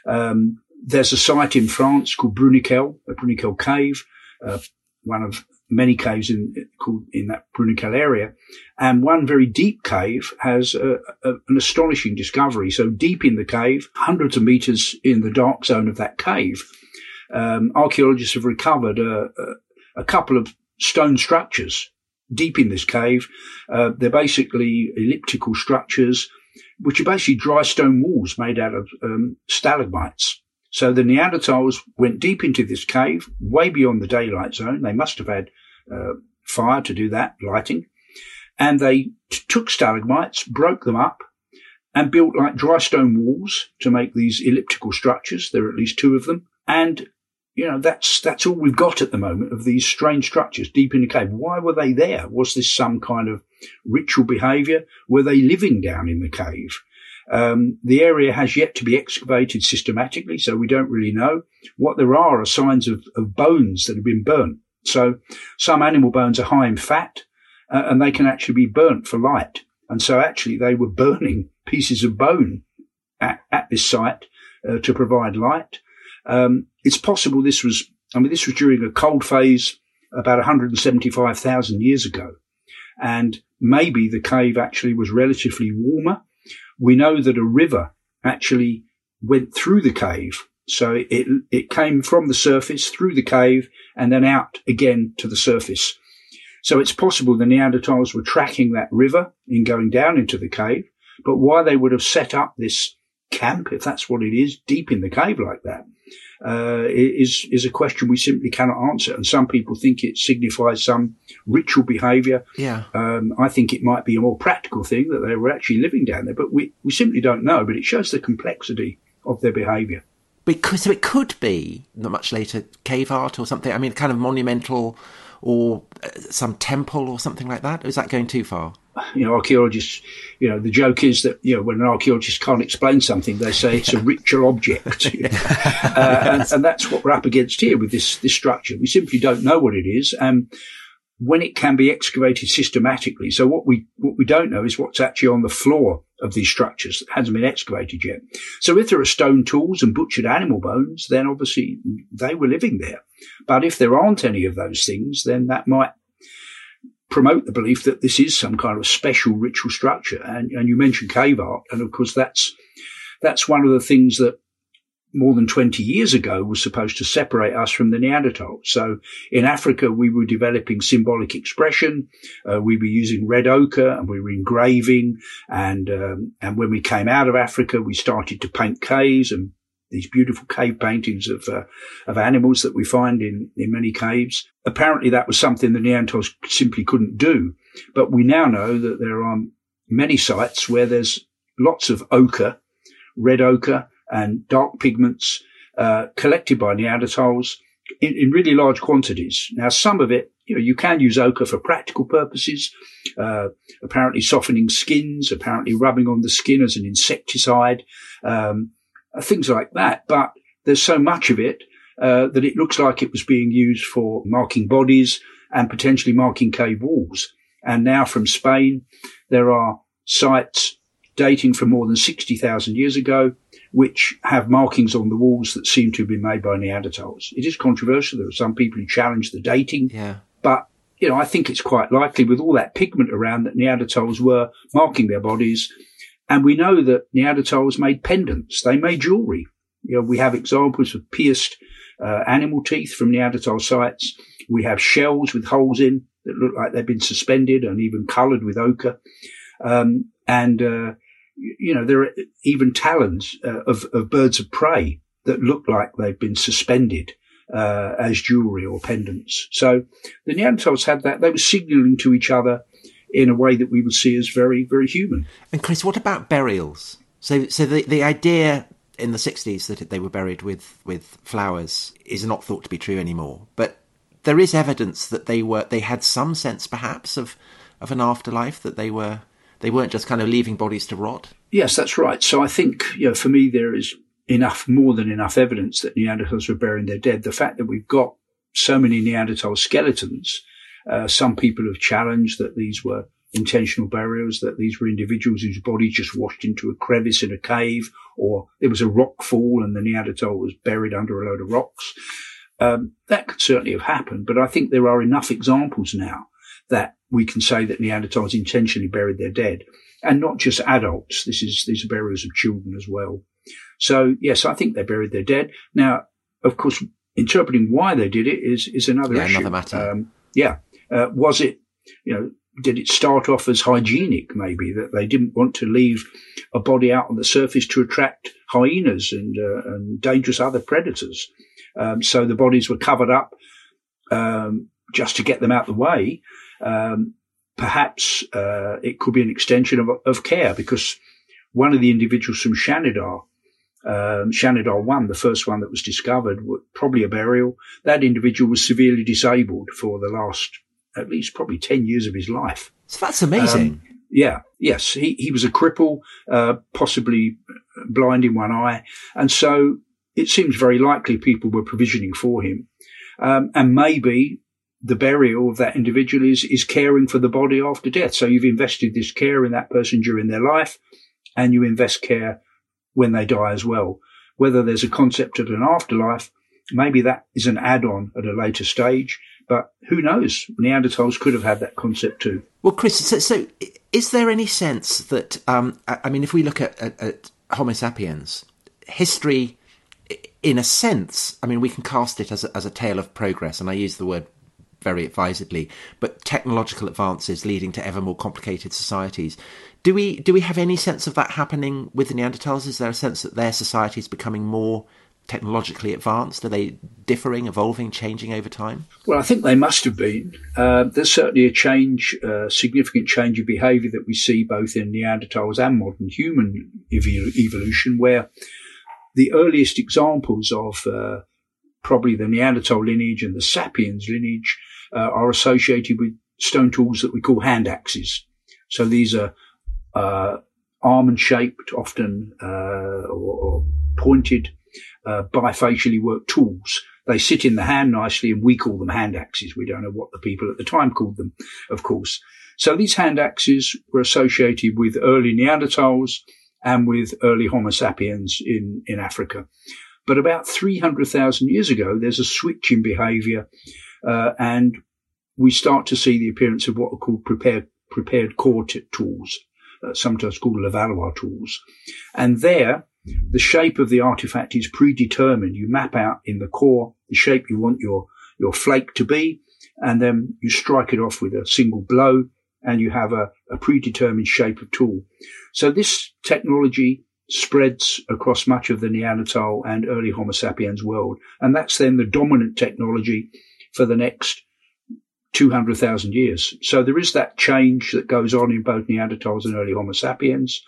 um, there's a site in France called Bruniquel, a Bruniquel cave, uh, one of many caves in in that Bruniquel area, and one very deep cave has a, a, an astonishing discovery. So deep in the cave, hundreds of meters in the dark zone of that cave, um, archaeologists have recovered a, a, couple of stone structures deep in this cave. Uh, they're basically elliptical structures, which are basically dry stone walls made out of um, stalagmites. So the Neanderthals went deep into this cave, way beyond the daylight zone. They must have had uh, fire to do that, lighting. And they t- took stalagmites, broke them up, and built like dry stone walls to make these elliptical structures. There are at least two of them. And, you know, that's, that's all we've got at the moment of these strange structures deep in the cave. Why were they there? Was this some kind of ritual behavior? Were they living down in the cave? Um, the area has yet to be excavated systematically, so we don't really know. What there are are signs of, of bones that have been burnt. So some animal bones are high in fat, uh, and they can actually be burnt for light. And so actually they were burning pieces of bone at, at this site uh, to provide light. Um, it's possible this was, I mean, this was during a cold phase about 175,000 years ago. And maybe the cave actually was relatively warmer we know that a river actually went through the cave. So it, it came from the surface through the cave and then out again to the surface. So it's possible the Neanderthals were tracking that river in going down into the cave, but why they would have set up this camp, if that's what it is, deep in the cave like that, uh, is is a question we simply cannot answer. And some people think it signifies some ritual behaviour. Yeah. Um, I think it might be a more practical thing that they were actually living down there, but we, we simply don't know. But it shows the complexity of their behaviour. Because so it could be not much later cave art or something. I mean, kind of monumental or uh, some temple or something like that. Is that going too far? You know, archaeologists, you know, the joke is that, you know, when an archaeologist can't explain something, they say it's a ritual object. uh, and, and, that's what we're up against here with this, this structure. We simply don't know what it is. And when it can be excavated systematically. So what we, what we don't know is what's actually on the floor of these structures that hasn't been excavated yet. So if there are stone tools and butchered animal bones, then obviously they were living there. But if there aren't any of those things, then that might promote the belief that this is some kind of special ritual structure. And, and you mentioned cave art. And of course, that's, that's one of the things that more than 20 years ago was supposed to separate us from the Neanderthals. So in Africa, we were developing symbolic expression. Uh, we were using red ochre and we were engraving. And, um, and when we came out of Africa, we started to paint caves and these beautiful cave paintings of, uh, of animals that we find in, in many caves. Apparently that was something the Neanderthals simply couldn't do. But we now know that there are many sites where there's lots of ochre, red ochre, and dark pigments uh, collected by Neanderthals in, in, really large quantities. Now, some of it, you know, you can use ochre for practical purposes, uh, apparently softening skins, apparently rubbing on the skin as an insecticide, um, things like that. But there's so much of it uh, that it looks like it was being used for marking bodies and potentially marking cave walls. And now from Spain, there are sites dating from more than 60,000 years ago which have markings on the walls that seem to have been made by Neanderthals. It is controversial. There are some people who challenge the dating. Yeah. But, you know, I think it's quite likely with all that pigment around that Neanderthals were marking their bodies. And we know that Neanderthals made pendants. They made jewelry. You know, we have examples of pierced uh, animal teeth from Neanderthal sites. We have shells with holes in that look like they've been suspended and even coloured with ochre. Um, and uh, you know, there are even talons uh, of, of birds of prey that look like they've been suspended uh, as jewelry or pendants. So the Neanderthals had that. They were signaling to each other in a way that we would see as very, very human. And Chris, what about burials? So, so the, the idea in the 60s that they were buried with, with flowers is not thought to be true anymore. But there is evidence that they were, they had some sense perhaps of, of an afterlife, that they were they weren't just kind of leaving bodies to rot. Yes, that's right. So I think, you know, for me, there is enough, more than enough evidence that Neanderthals were burying their dead. The fact that we've got so many Neanderthal skeletons, uh, some people have challenged that these were intentional burials, that these were individuals whose bodies just washed into a crevice in a cave, or there was a rock fall and the Neanderthal was buried under a load of rocks. Um, that could certainly have happened, but I think there are enough examples now that we can say that Neanderthals intentionally buried their dead and not just adults. This is, these are burials of children as well. So yes, I think they buried their dead. Now, of course, interpreting why they did it is, is another yeah, issue. Another matter. Um, yeah. Uh, was it, you know, did it start off as hygienic maybe that they didn't want to leave a body out on the surface to attract hyenas and, uh, and dangerous other predators? Um, so the bodies were covered up, um, just to get them out the way. Um, perhaps uh, it could be an extension of, of, care because one of the individuals from Shanidar, um, Shanidar 1, the first one that was discovered, probably a burial. That individual was severely disabled for the last, at least probably 10 years of his life. So that's amazing. Um, yeah, yes. He, he was a cripple, uh, possibly blind in one eye. And so it seems very likely people were provisioning for him. Um, and maybe the burial of that individual is, is caring for the body after death. So you've invested this care in that person during their life and you invest care when they die as well. Whether there's a concept of an afterlife, maybe that is an add-on at a later stage, but who knows? Neanderthals could have had that concept too. Well, Chris, so, so is there any sense that, um, I mean, if we look at, at, at Homo sapiens, history, in a sense, I mean, we can cast it as a, as a tale of progress, and I use the word very advisedly, but technological advances leading to ever more complicated societies. Do we do we have any sense of that happening with the Neanderthals? Is there a sense that their society is becoming more technologically advanced? Are they differing, evolving, changing over time? Well, I think they must have been. Uh, there's certainly a change, uh, significant change of behaviour that we see both in Neanderthals and modern human ev- evolution, where the earliest examples of uh, probably the Neanderthal lineage and the Sapiens lineage uh, are associated with stone tools that we call hand axes. So these are uh, almond shaped, often uh, or, or, pointed, uh, bifacially worked tools. They sit in the hand nicely, and we call them hand axes. We don't know what the people at the time called them, of course. So these hand axes were associated with early Neanderthals and with early Homo sapiens in, in Africa. But about 300,000 years ago, there's a switch in behavior uh, and we start to see the appearance of what are called prepared, prepared core t- tools, uh, sometimes called Levallois tools. And there, the shape of the artifact is predetermined. You map out in the core the shape you want your, your flake to be, and then you strike it off with a single blow, and you have a, a predetermined shape of tool. So this technology spreads across much of the Neanderthal and early Homo sapiens world. And that's then the dominant technology for the next 200,000 years. So there is that change that goes on in both Neanderthals and early Homo sapiens.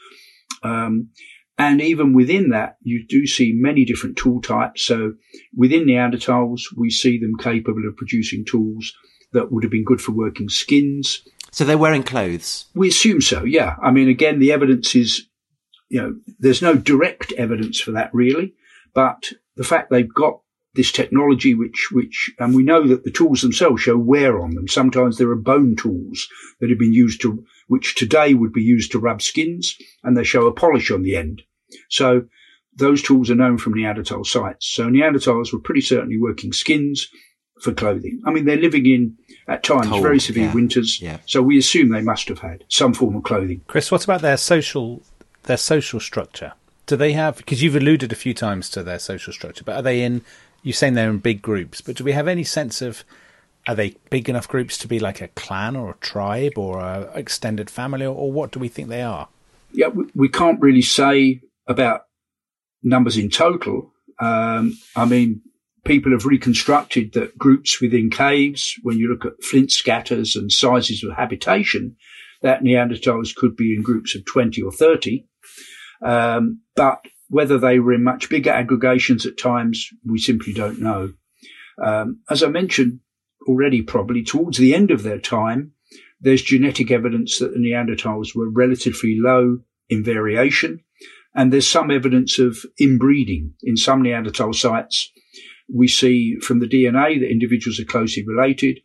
Um, and even within that, you do see many different tool types. So within Neanderthals, we see them capable of producing tools that would have been good for working skins. So they're wearing clothes? We assume so, yeah. I mean, again, the evidence is you know, there's no direct evidence for that really, but the fact they've got this technology, which, which, and we know that the tools themselves show wear on them. Sometimes there are bone tools that have been used to, which today would be used to rub skins and they show a polish on the end. So those tools are known from Neanderthal sites. So Neanderthals were pretty certainly working skins for clothing. I mean, they're living in, at times, Cold, very severe yeah, winters. Yeah. So we assume they must have had some form of clothing. Chris, what about their social their social structure. Do they have? Because you've alluded a few times to their social structure, but are they in? You're saying they're in big groups, but do we have any sense of? Are they big enough groups to be like a clan or a tribe or a extended family, or, or what do we think they are? Yeah, we, we can't really say about numbers in total. Um, I mean, people have reconstructed that groups within caves, when you look at flint scatters and sizes of habitation, that Neanderthals could be in groups of 20 or 30. Um, but whether they were in much bigger aggregations at times, we simply don't know. Um, as I mentioned already, probably towards the end of their time, there's genetic evidence that the Neanderthals were relatively low in variation. And there's some evidence of inbreeding in some Neanderthal sites. We see from the DNA that individuals are closely related.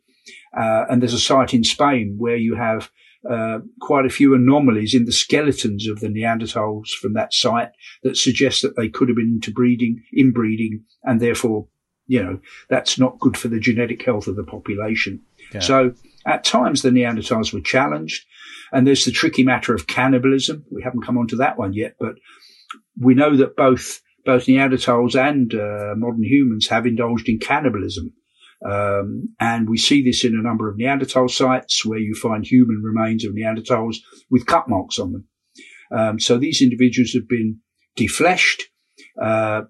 Uh, and there's a site in Spain where you have uh, quite a few anomalies in the skeletons of the Neanderthals from that site that suggest that they could have been interbreeding, inbreeding, and therefore, you know, that's not good for the genetic health of the population. Yeah. So at times the Neanderthals were challenged. And there's the tricky matter of cannibalism. We haven't come on to that one yet, but we know that both both Neanderthals and uh, modern humans have indulged in cannibalism. Um, and we see this in a number of Neanderthal sites where you find human remains of Neanderthals with cut marks on them. Um, so these individuals have been defleshed. Uh,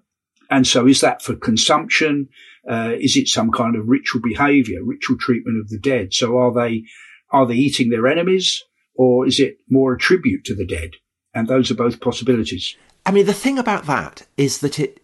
and so is that for consumption? Uh, is it some kind of ritual behavior, ritual treatment of the dead? So are they, are they eating their enemies or is it more a tribute to the dead? And those are both possibilities. I mean, the thing about that is that it,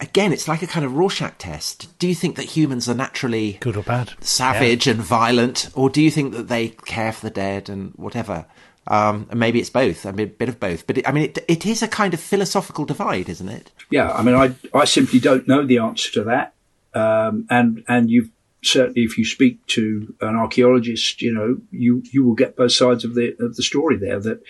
again, it's like a kind of Rorschach test. Do you think that humans are naturally good or bad, savage yeah. and violent, or do you think that they care for the dead and whatever? Um, and maybe it's both. I mean, a bit of both. But it, I mean, it, it is a kind of philosophical divide, isn't it? Yeah. I mean, I I simply don't know the answer to that. Um, and and you've certainly if you speak to an archaeologist, you know, you, you will get both sides of the, of the story there that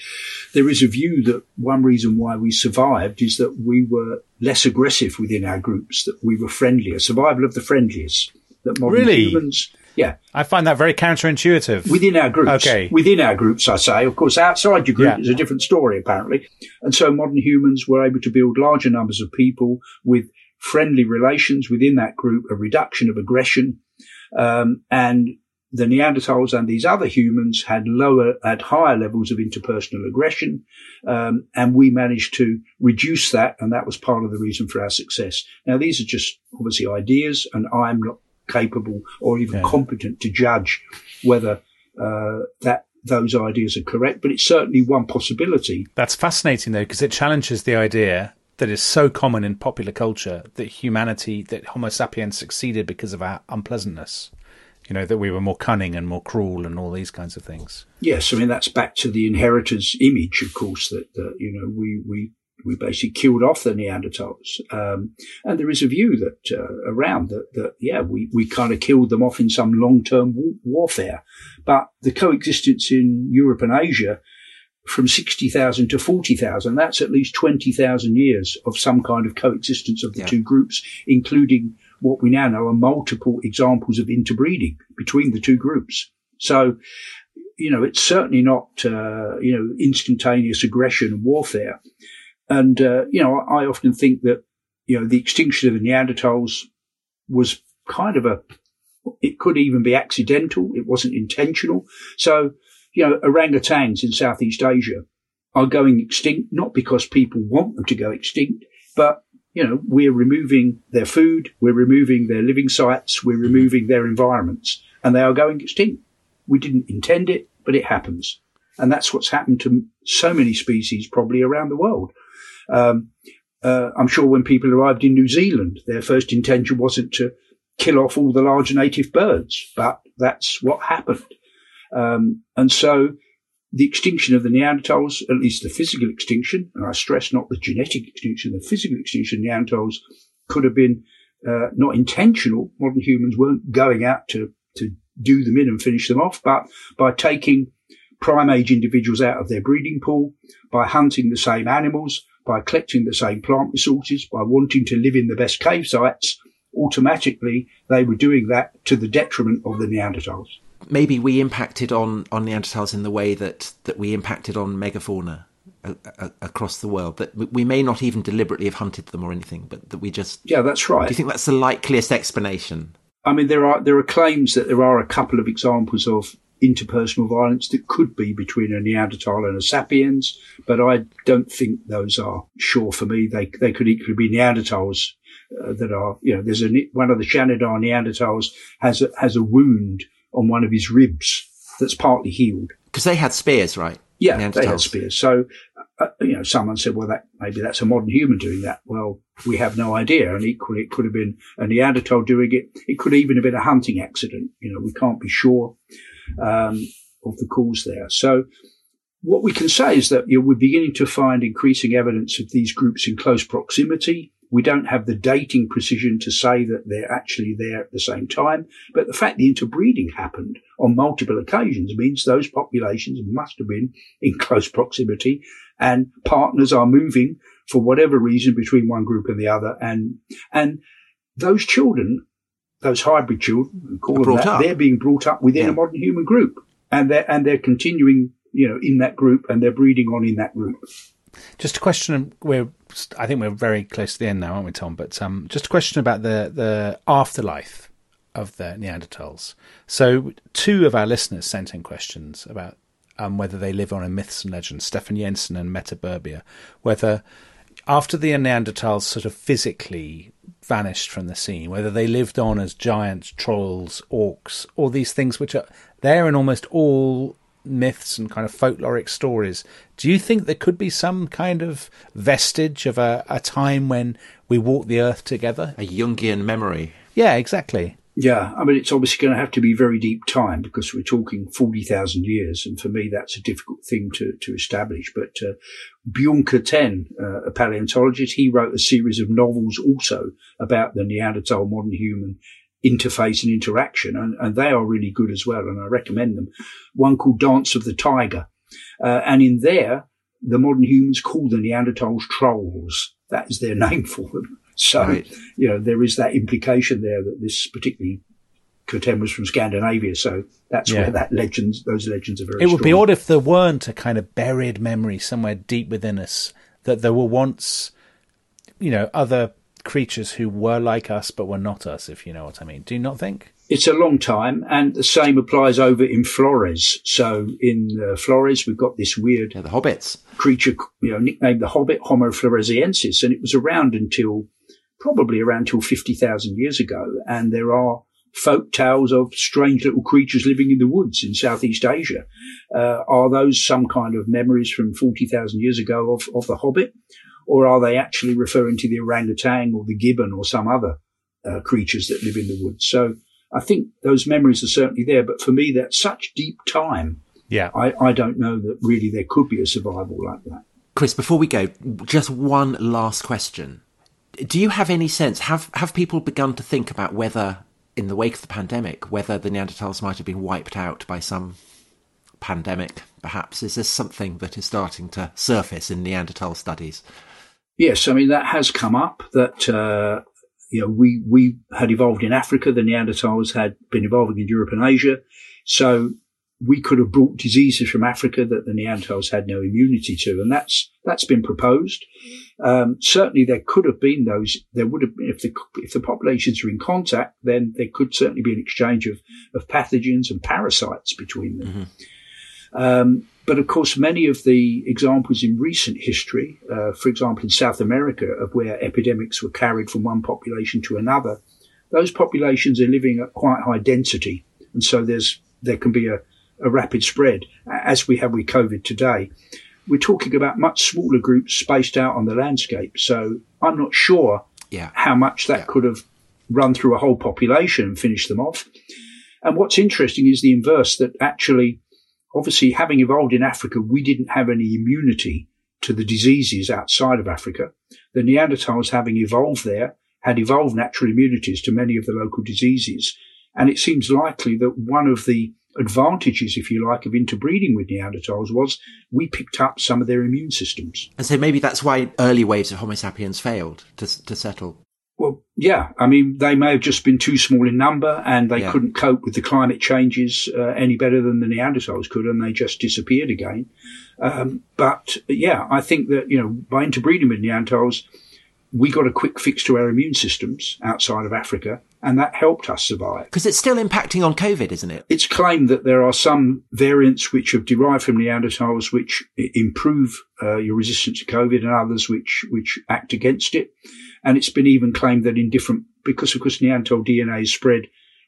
there is a view that one reason why we survived is that we were less aggressive within our groups, that we were friendlier, survival of the friendliest, that modern really? humans, yeah. I find that very counterintuitive. Within our groups. Okay. Within our groups, I say. Of course, outside your group yeah. is a different story, apparently. And so modern humans were able to build larger numbers of people with friendly relations within that group, a reduction of aggression, um, and the Neanderthals and these other humans had lower, had higher levels of interpersonal aggression. Um, and we managed to reduce that. And that was part of the reason for our success. Now, these are just obviously ideas and I'm not capable or even yeah. competent to judge whether, uh, that those ideas are correct, but it's certainly one possibility. That's fascinating though, because it challenges the idea that is so common in popular culture that humanity, that Homo sapiens succeeded because of our unpleasantness. You know, that we were more cunning and more cruel and all these kinds of things. Yes, I mean, that's back to the inheritors image, of course, that, that you know, we, we, we basically killed off the Neanderthals. Um, and there is a view that, uh, around that, that, yeah, we, we kind of killed them off in some long-term warfare. But the coexistence in Europe and Asia from 60,000 to 40,000, that's at least 20,000 years of some kind of coexistence of the yeah. two groups, including what we now know are multiple examples of interbreeding between the two groups. So, you know, it's certainly not, uh, you know, instantaneous aggression and warfare. And, uh, you know, I often think that, you know, the extinction of the Neanderthals was kind of a, it could even be accidental. It wasn't intentional. So, you know, orangutans in Southeast Asia are going extinct, not because people want them to go extinct, but you know, we're removing their food, we're removing their living sites, we're removing their environments, and they are going extinct. We didn't intend it, but it happens. And that's what's happened to so many species probably around the world. Um, uh, I'm sure when people arrived in New Zealand, their first intention wasn't to kill off all the large native birds, but that's what happened. Um, and so the extinction of the Neanderthals, at least the physical extinction, and I stress not the genetic extinction, the physical extinction of Neanderthals could have been uh, not intentional. Modern humans weren't going out to, to do them in and finish them off, but by taking prime age individuals out of their breeding pool, by hunting the same animals, by collecting the same plant resources, by wanting to live in the best cave sites, automatically they were doing that to the detriment of the Neanderthals maybe we impacted on, on Neanderthals in the way that, that we impacted on megafauna a, a, across the world. That we may not even deliberately have hunted them or anything, but that we just yeah, that's right. Do you think that's the likeliest explanation? I mean, there are there are claims that there are a couple of examples of interpersonal violence that could be between a Neanderthal and a sapiens, but I don't think those are sure for me. They they could equally be Neanderthals uh, that are you know. There's a one of the Shanidar Neanderthals has a, has a wound on one of his ribs that's partly healed. Because they had spears, right? Yeah, they had spears. So, uh, you know, someone said, well, that maybe that's a modern human doing that. Well, we have no idea. And equally, it could have been a Neanderthal doing it. It could even have been a hunting accident. You know, we can't be sure um, of the cause there. So, what we can say is that you know, we're beginning to find increasing evidence of these groups in close proximity. We don't have the dating precision to say that they're actually there at the same time, but the fact the interbreeding happened on multiple occasions means those populations must have been in close proximity and partners are moving for whatever reason between one group and the other. And, and those children, those hybrid children, call them that, up. they're being brought up within yeah. a modern human group and they're, and they're continuing, you know, in that group and they're breeding on in that group. Just a question. We're, I think we're very close to the end now, aren't we, Tom? But um, just a question about the the afterlife of the Neanderthals. So, two of our listeners sent in questions about um, whether they live on in myths and legends. Stefan Jensen and Meta Burbia, whether after the Neanderthals sort of physically vanished from the scene, whether they lived on as giants, trolls, orcs, all these things which are there in almost all myths and kind of folkloric stories. Do you think there could be some kind of vestige of a, a time when we walked the earth together? A Jungian memory. Yeah, exactly. Yeah, I mean, it's obviously going to have to be very deep time because we're talking 40,000 years. And for me, that's a difficult thing to, to establish. But uh, Bjorn Kurtén, uh, a paleontologist, he wrote a series of novels also about the Neanderthal modern human interface and interaction, and, and, they are really good as well, and I recommend them. One called Dance of the Tiger, uh, and in there, the modern humans call the Neanderthals trolls. That is their name for them. So, right. you know, there is that implication there that this particularly Kurtén was from Scandinavia, so that's yeah. where that legends, those legends are very. It would strong. be odd if there weren't a kind of buried memory somewhere deep within us that there were once, you know, other creatures who were like us but were not us, if you know what I mean. Do you not think? It's a long time, and the same applies over in Flores. So in uh, Flores, we've got this weird yeah, the hobbits creature, you know, nicknamed the Hobbit, Homo floresiensis, and it was around until probably around till fifty thousand years ago. And there are folk tales of strange little creatures living in the woods in Southeast Asia. Uh, are those some kind of memories from 40,000 years ago of, of the Hobbit? or are they actually referring to the orangutan or the gibbon or some other uh, creatures that live in the woods? So I think those memories are certainly there, but for me, that's such deep time. Yeah, I, I don't know that really there could be a survival like that. Chris, before we go, just one last question. Do you have any sense? Have have people begun to think about whether, in the wake of the pandemic, whether the Neanderthals might have been wiped out by some pandemic? Perhaps is this something that is starting to surface in Neanderthal studies? Yes, I mean that has come up. That uh, you know, we, we had evolved in Africa. The Neanderthals had been evolving in Europe and Asia. So we could have brought diseases from Africa that the Neanderthals had no immunity to. And that's, that's been proposed. Um, certainly there could have been those, there would have been, if the, if the populations are in contact, then there could certainly be an exchange of, of pathogens and parasites between them. Mm-hmm. Um, but of course, many of the examples in recent history, uh, for example, in South America, of where epidemics were carried from one population to another, those populations are living at quite high density, and so there's there can be a, a rapid spread, as we have with COVID today. We're talking about much smaller groups spaced out on the landscape, so I'm not sure yeah. how much that yeah. could have run through a whole population and finished them off. And what's interesting is the inverse that actually obviously having evolved in Africa, we didn't have any immunity to the diseases outside of Africa. The Neanderthals, having evolved there, had evolved natural immunities to many of the local diseases. And it seems likely that one of the advantages, if you like, of interbreeding with Neanderthals was we picked up some of their immune systems. And so maybe that's why early waves of Homo sapiens failed to, to settle. Well, yeah. I mean, they may have just been too small in number and they yeah. couldn't cope with the climate changes uh, any better than the Neanderthals could and they just disappeared again. Um, but yeah, I think that, you know, by interbreeding with Neanderthals, we got a quick fix to our immune systems outside of Africa and that helped us survive. Because it's still impacting on COVID, isn't it? It's claimed that there are some variants which have derived from Neanderthals which improve uh, your resistance to COVID and others which, which act against it. And it's been even claimed that in different, because of course Neanderthal DNA is spread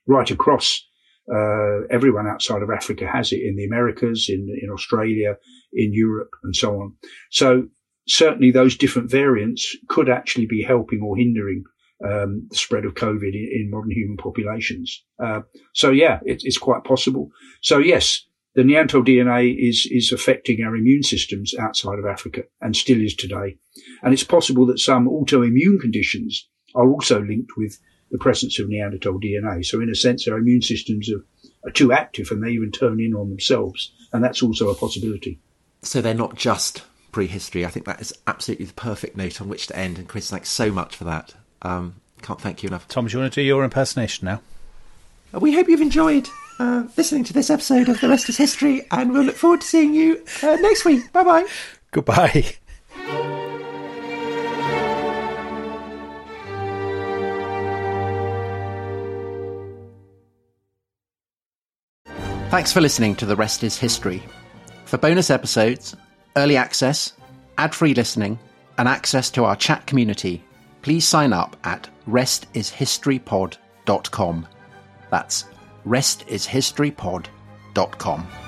right across, uh, everyone outside of Africa has it in the Americas, in, in Australia, in Europe and so on. So certainly those different variants could actually be helping or hindering um, the spread of COVID in, in modern human populations. Uh, so yeah, it, it's quite possible. So yes, the Neanderthal DNA is, is affecting our immune systems outside of Africa and still is today. And it's possible that some autoimmune conditions are also linked with the presence of Neanderthal DNA. So in a sense, our immune systems are, are too active and they even turn in on themselves. And that's also a possibility. So they're not just prehistory. I think that is absolutely the perfect note on which to end. And Chris, thanks so much for that. Um, can't thank you enough. Tom, do you want to do your impersonation now? We hope you've enjoyed uh, listening to this episode of The Rest is History, and we'll look forward to seeing you uh, next week. Bye bye. Goodbye. Thanks for listening to The Rest is History. For bonus episodes, early access, ad free listening, and access to our chat community, please sign up at restishistorypod.com. That's restishistorypod.com.